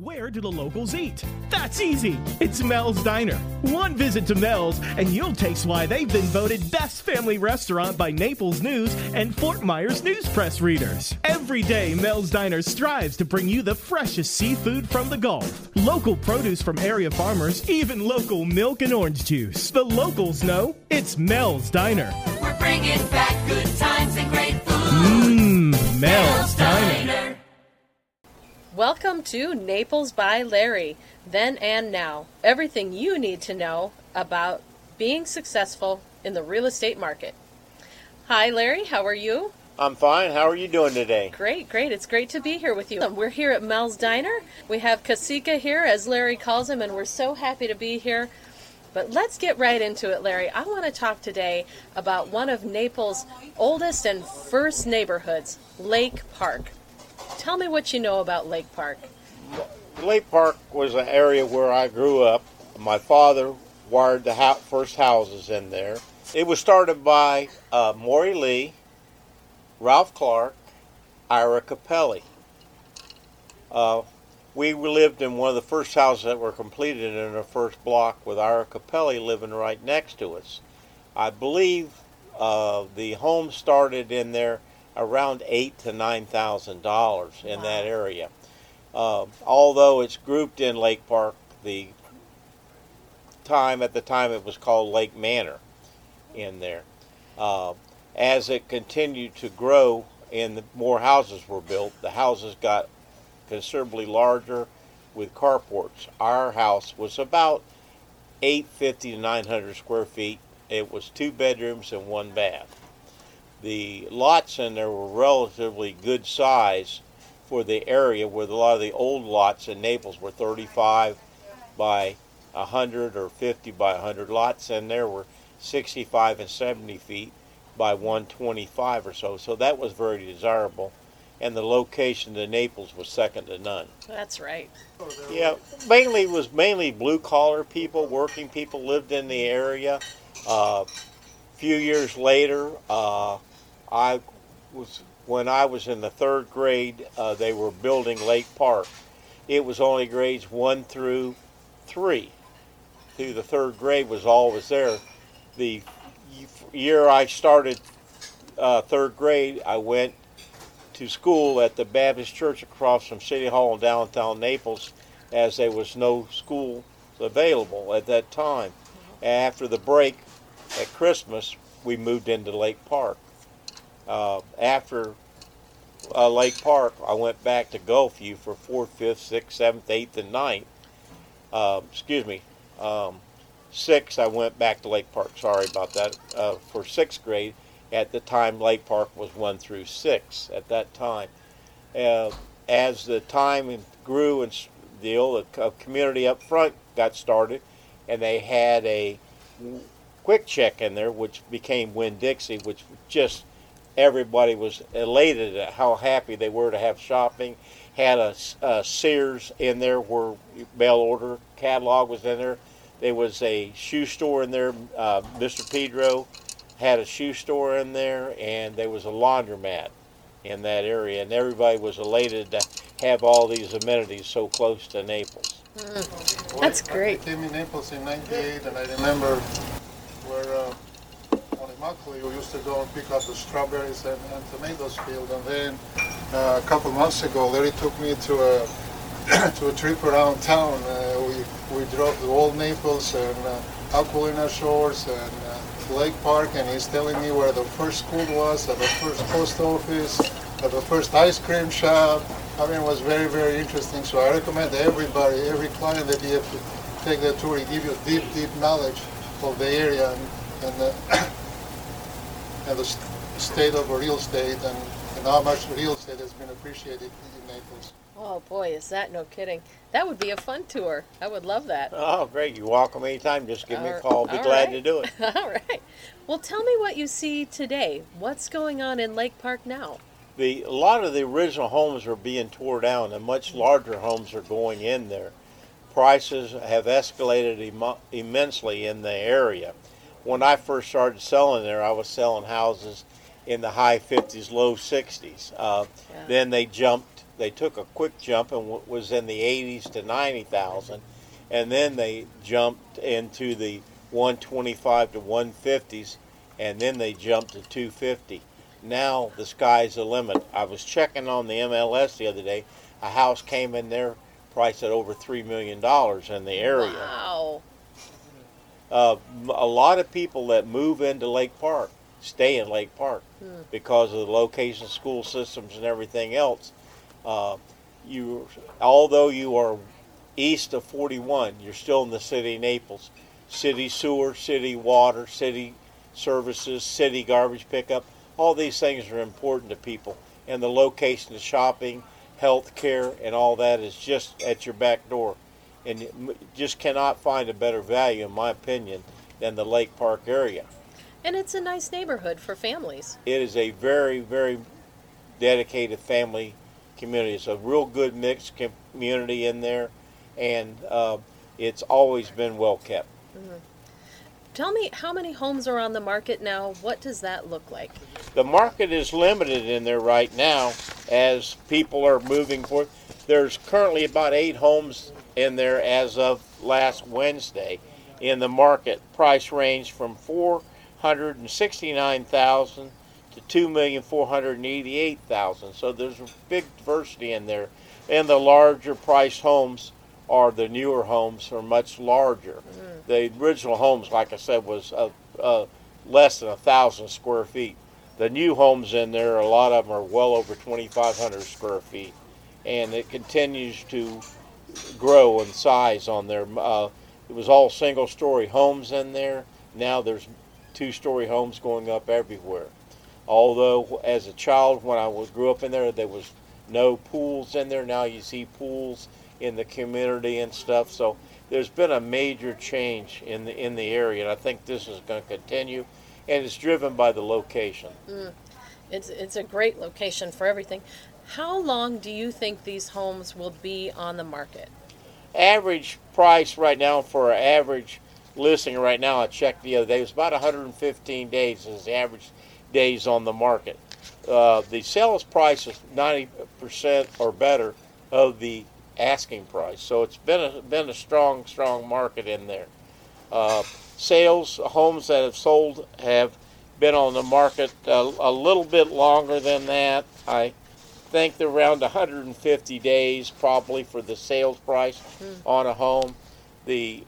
Where do the locals eat? That's easy. It's Mel's Diner. One visit to Mel's, and you'll taste why they've been voted best family restaurant by Naples News and Fort Myers News Press readers. Every day, Mel's Diner strives to bring you the freshest seafood from the Gulf, local produce from area farmers, even local milk and orange juice. The locals know it's Mel's Diner. We're bringing back good times and great food. Mmm, Mel's. Welcome to Naples by Larry. Then and now. Everything you need to know about being successful in the real estate market. Hi, Larry. How are you? I'm fine. How are you doing today? Great, great. It's great to be here with you. We're here at Mel's Diner. We have Kasika here, as Larry calls him, and we're so happy to be here. But let's get right into it, Larry. I want to talk today about one of Naples' oldest and first neighborhoods, Lake Park. Tell me what you know about Lake Park. Lake Park was an area where I grew up. My father wired the first houses in there. It was started by uh, Maury Lee, Ralph Clark, Ira Capelli. Uh, we lived in one of the first houses that were completed in the first block with Ira Capelli living right next to us. I believe uh, the home started in there around eight to nine thousand dollars in that area. Uh, although it's grouped in Lake Park, the time at the time it was called Lake Manor in there. Uh, as it continued to grow and the more houses were built, the houses got considerably larger with carports. Our house was about 850 to 900 square feet. It was two bedrooms and one bath. The lots in there were relatively good size for the area where a lot of the old lots in Naples were 35 by 100 or 50 by 100 lots and there were 65 and 70 feet by 125 or so. So that was very desirable. And the location to Naples was second to none. That's right. yeah mainly was mainly blue collar people working people lived in the area. Uh, few years later uh, I was when I was in the third grade uh, they were building Lake Park it was only grades one through three through the third grade was always there the year I started uh, third grade, I went to school at the Baptist Church across from City Hall in downtown Naples, as there was no school available at that time. After the break at Christmas, we moved into Lake Park. Uh, after uh, Lake Park, I went back to Gulfview for fourth, fifth, sixth, seventh, eighth, and ninth. Uh, excuse me. Um, sixth, I went back to Lake Park. Sorry about that. Uh, for sixth grade, at the time Lake Park was one through six. At that time, uh, as the time grew and the old uh, community up front got started, and they had a quick check in there, which became Winn Dixie, which just everybody was elated at how happy they were to have shopping. Had a Sears in there where mail order catalog was in there. There was a shoe store in there. Uh, Mr. Pedro had a shoe store in there, and there was a laundromat in that area, and everybody was elated to have all these amenities so close to Naples. That's great. I came in Naples in 98 and I remember where uh, Immokalee we used to go and pick up the strawberries and, and tomatoes field and then uh, a couple months ago Larry took me to a to a trip around town. Uh, we, we drove to Old Naples and uh, Aqualane Shores and uh, Lake Park and he's telling me where the first school was, at the first post office, at the first ice cream shop. I mean, it was very, very interesting. So I recommend everybody, every client that you have to take the tour, it give you deep, deep knowledge of the area and, and, uh, and the state of real estate and, and how much real estate has been appreciated in Naples. Oh boy, is that no kidding? That would be a fun tour. I would love that. Oh, great! You're welcome anytime. Just give me a call. I'll be all glad right. to do it. All right. Well, tell me what you see today. What's going on in Lake Park now? the a lot of the original homes are being tore down and much mm. larger homes are going in there. Prices have escalated immo- immensely in the area. When I first started selling there, I was selling houses in the high 50s, low 60s. Uh, Yeah. Then they jumped they took a quick jump and w- was in the 80s to 90,000, and then they jumped into the 125 to 150s, and then they jumped to 250. Now the sky's the limit. I was checking on the MLS the other day. A house came in there priced at over three million dollars in the area. Wow. Uh, a lot of people that move into Lake Park stay in Lake Park because of the location, school systems, and everything else. Uh, you, although you are east of 41, you're still in the city of Naples. City sewer, city water, city services, city garbage pickup. All these things are important to people, and the location of shopping, health care, and all that is just at your back door and just cannot find a better value, in my opinion, than the Lake Park area. And it's a nice neighborhood for families. It is a very, very dedicated family community. It's a real good mixed community in there, and uh, it's always been well kept. Tell me how many homes are on the market now? What does that look like? The market is limited in there right now as people are moving forward. There's currently about eight homes in there as of last Wednesday in the market. Price range from four hundred and sixty-nine thousand to two million four hundred and eighty-eight thousand. So there's a big diversity in there. And the larger price homes are the newer homes are much larger. The original homes, like I said, was uh, uh, less than a thousand square feet. The new homes in there, a lot of them are well over 2,500 square feet, and it continues to grow in size on there. Uh, it was all single-story homes in there. Now there's two-story homes going up everywhere. Although, as a child, when I was grew up in there, there was no pools in there. Now you see pools in the community and stuff. So there's been a major change in the in the area, and I think this is going to continue. And it's driven by the location. It's it's a great location for everything. How long do you think these homes will be on the market? Average price right now for an average listing right now, I checked the other day, was about 115 days is the average days on the market. Uh, the sales price is 90% or better of the asking price. So it's been a, been a strong, strong market in there. Uh, sales, homes that have sold have been on the market a, a little bit longer than that. I think they're around 150 days probably for the sales price on a home. The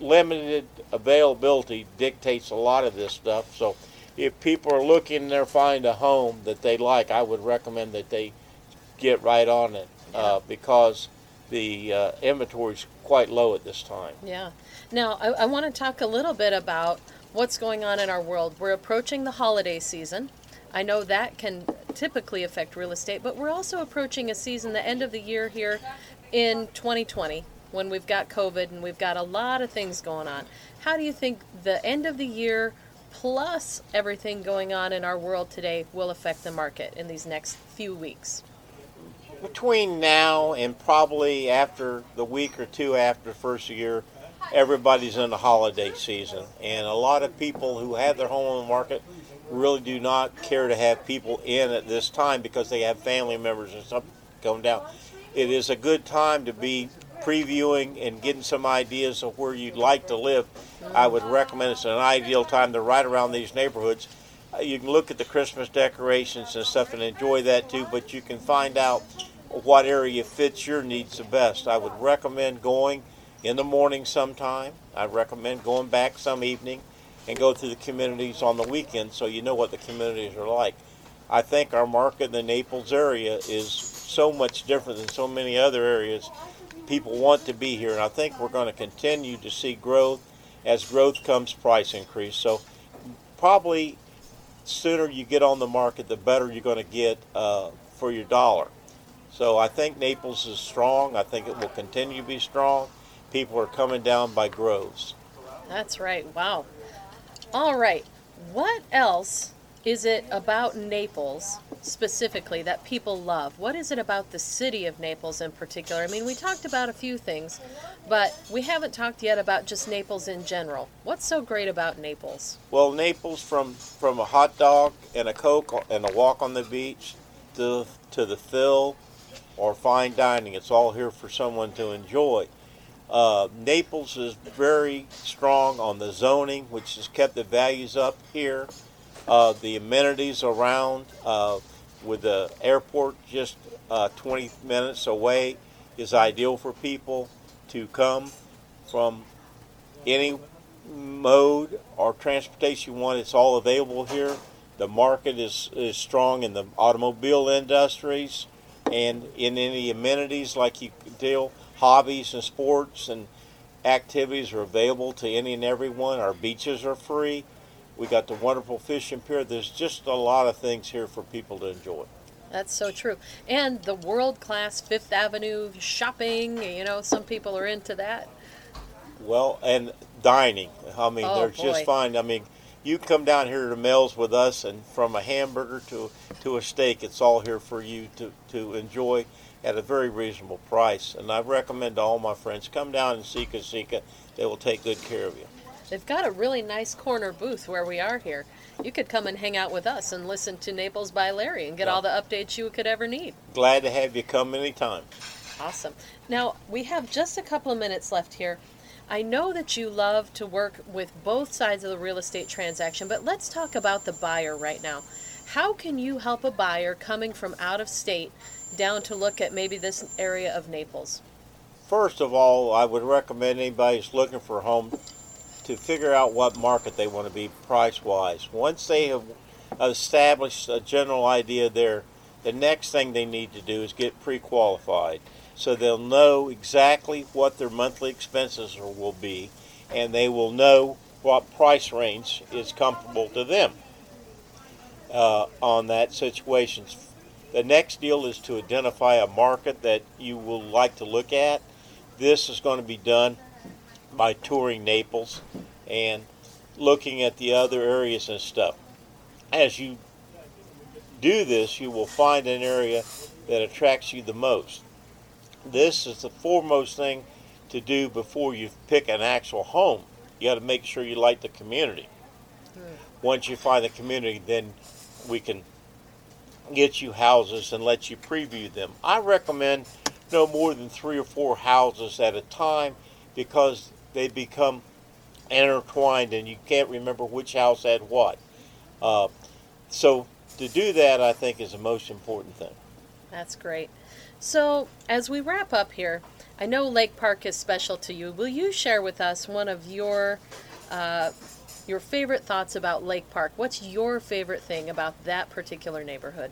limited availability dictates a lot of this stuff. So if people are looking there find a home that they like, I would recommend that they get right on it uh, because the uh, inventory is quite low at this time. Yeah. Now, I, I want to talk a little bit about what's going on in our world. We're approaching the holiday season. I know that can typically affect real estate, but we're also approaching a season, the end of the year here in 2020, when we've got COVID and we've got a lot of things going on. How do you think the end of the year plus everything going on in our world today will affect the market in these next few weeks? between now and probably after the week or two after the first year, everybody's in the holiday season, and a lot of people who have their home on the market really do not care to have people in at this time because they have family members and stuff going down. It is a good time to be previewing and getting some ideas of where you'd like to live. I would recommend it's an ideal time to ride around these neighborhoods. Uh, You can look at the Christmas decorations and stuff and enjoy that too, but you can find out what area fits your needs the best. I would recommend going in the morning sometime. I recommend going back some evening and go through the communities on the weekend so you know what the communities are like. I think our market in the Naples area is so much different than so many other areas. People want to be here, and I think we're going to continue to see growth. As growth comes, price increase. So, probably sooner you get on the market, the better you're going to get uh, for your dollar. So I think Naples is strong. I think it will continue to be strong. People are coming down by groves. That's right. Wow. All right. What else is it about Naples specifically that people love? What is it about the city of Naples in particular? I mean, we talked about a few things, but we haven't talked yet about just Naples in general. What's so great about Naples? Well, Naples from from a hot dog and a coke and a walk on the beach to to the fill or fine dining. It's all here for someone to enjoy. Uh, Naples is very strong on the zoning, which has kept the values up here. Uh, the amenities around, uh, with the airport just uh, 20 minutes away, is ideal for people to come from any mode or transportation want. It's all available here. The market is, is strong in the automobile industries and in any amenities like you deal hobbies and sports and activities are available to any and everyone. Our beaches are free. We got the wonderful fishing pier. There's just a lot of things here for people to enjoy. That's so true. And the world class Fifth Avenue shopping, you know, some people are into that. Well, and dining. I mean, Oh, they're boy. just fine. I mean, you come down here to Mel's with us, and from a hamburger to to a steak, it's all here for you to to enjoy at a very reasonable price. And I recommend to all my friends come down and see Kasika. They will take good care of you. They've got a really nice corner booth where we are here. You could come and hang out with us and listen to Naples by Larry and get Yeah. all the updates you could ever need. Glad to have you come anytime. Awesome. Now, we have just a couple of minutes left here. I know that you love to work with both sides of the real estate transaction, but let's talk about the buyer right now. How can you help a buyer coming from out of state down to look at maybe this area of Naples? First of all, I would recommend anybody who's looking for a home to figure out what market they want to be price wise. Once they have established a general idea there, the next thing they need to do is get pre qualified so they'll know exactly what their monthly expenses will be and they will know what price range is comfortable to them uh, on that situation. The next deal is to identify a market that you will like to look at. This is going to be done by touring Naples and looking at the other areas and stuff. As you do this, you will find an area that attracts you the most. This is the foremost thing to do before you pick an actual home. You got to make sure you like the community. Once you find the community, then we can get you houses and let you preview them. I recommend no more than three or four houses at a time because they become intertwined and you can't remember which house had what. Uh, so to do that, I think is the most important thing. That's great. So, as we wrap up here, I know Lake Park is special to you. Will you share with us one of your uh, your favorite thoughts about Lake Park? What's your favorite thing about that particular neighborhood?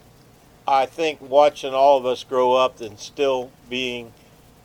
I think watching all of us grow up and still being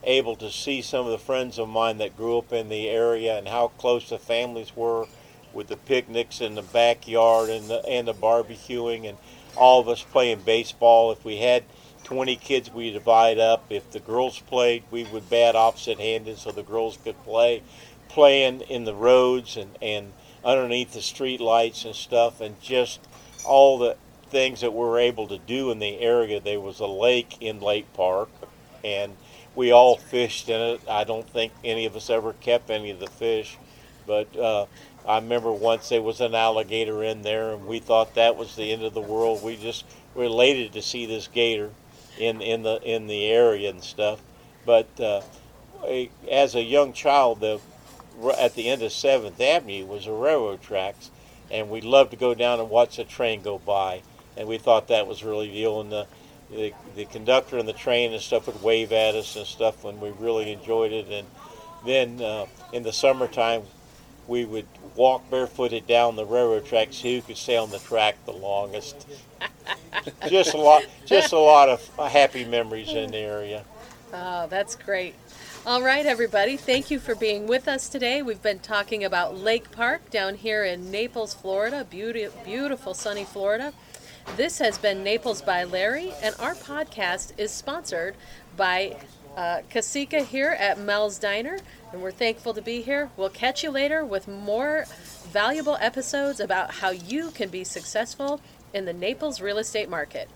able to see some of the friends of mine that grew up in the area and how close the families were with the picnics in the backyard and the and the barbecuing and all of us playing baseball. If we had 20 kids, we divide up. If the girls played, we would bat opposite handed so the girls could play. Playing in the roads and, and underneath the street lights and stuff, and just all the things that we were able to do in the area. There was a lake in Lake Park, and we all fished in it. I don't think any of us ever kept any of the fish, but uh, I remember once there was an alligator in there, and we thought that was the end of the world. We just were elated to see this gator in in the in the area and stuff. But uh, as a young child, the at the end of Seventh Avenue was a railroad tracks, and we loved to go down and watch the train go by, and we thought that was really deal. And the, the the conductor and the train and stuff would wave at us and stuff when we really enjoyed it. And then uh, in the summertime, we would walk barefooted down the railroad tracks. Who could stay on the track the longest? just a lot, just a lot of happy memories in the area. Oh, that's great. All right, everybody. Thank you for being with us today. We've been talking about Lake Park down here in Naples, Florida. Beauty, beautiful, sunny Florida. This has been Naples by Larry, and our podcast is sponsored by uh, Kasika here at Mel's Diner, and we're thankful to be here. We'll catch you later with more valuable episodes about how you can be successful in the Naples real estate market.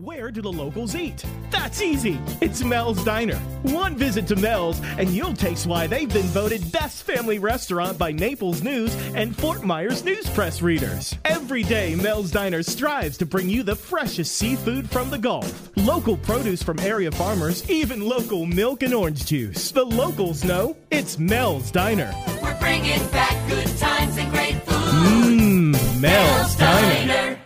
Where do the locals eat? That's easy. It's Mel's Diner. One visit to Mel's and you'll taste why they've been voted best family restaurant by Naples News and Fort Myers News Press readers. Every day, Mel's Diner strives to bring you the freshest seafood from the Gulf, local produce from area farmers, even local milk and orange juice. The locals know it's Mel's Diner. We're bringing back good times and great food. Mmm, Mel's.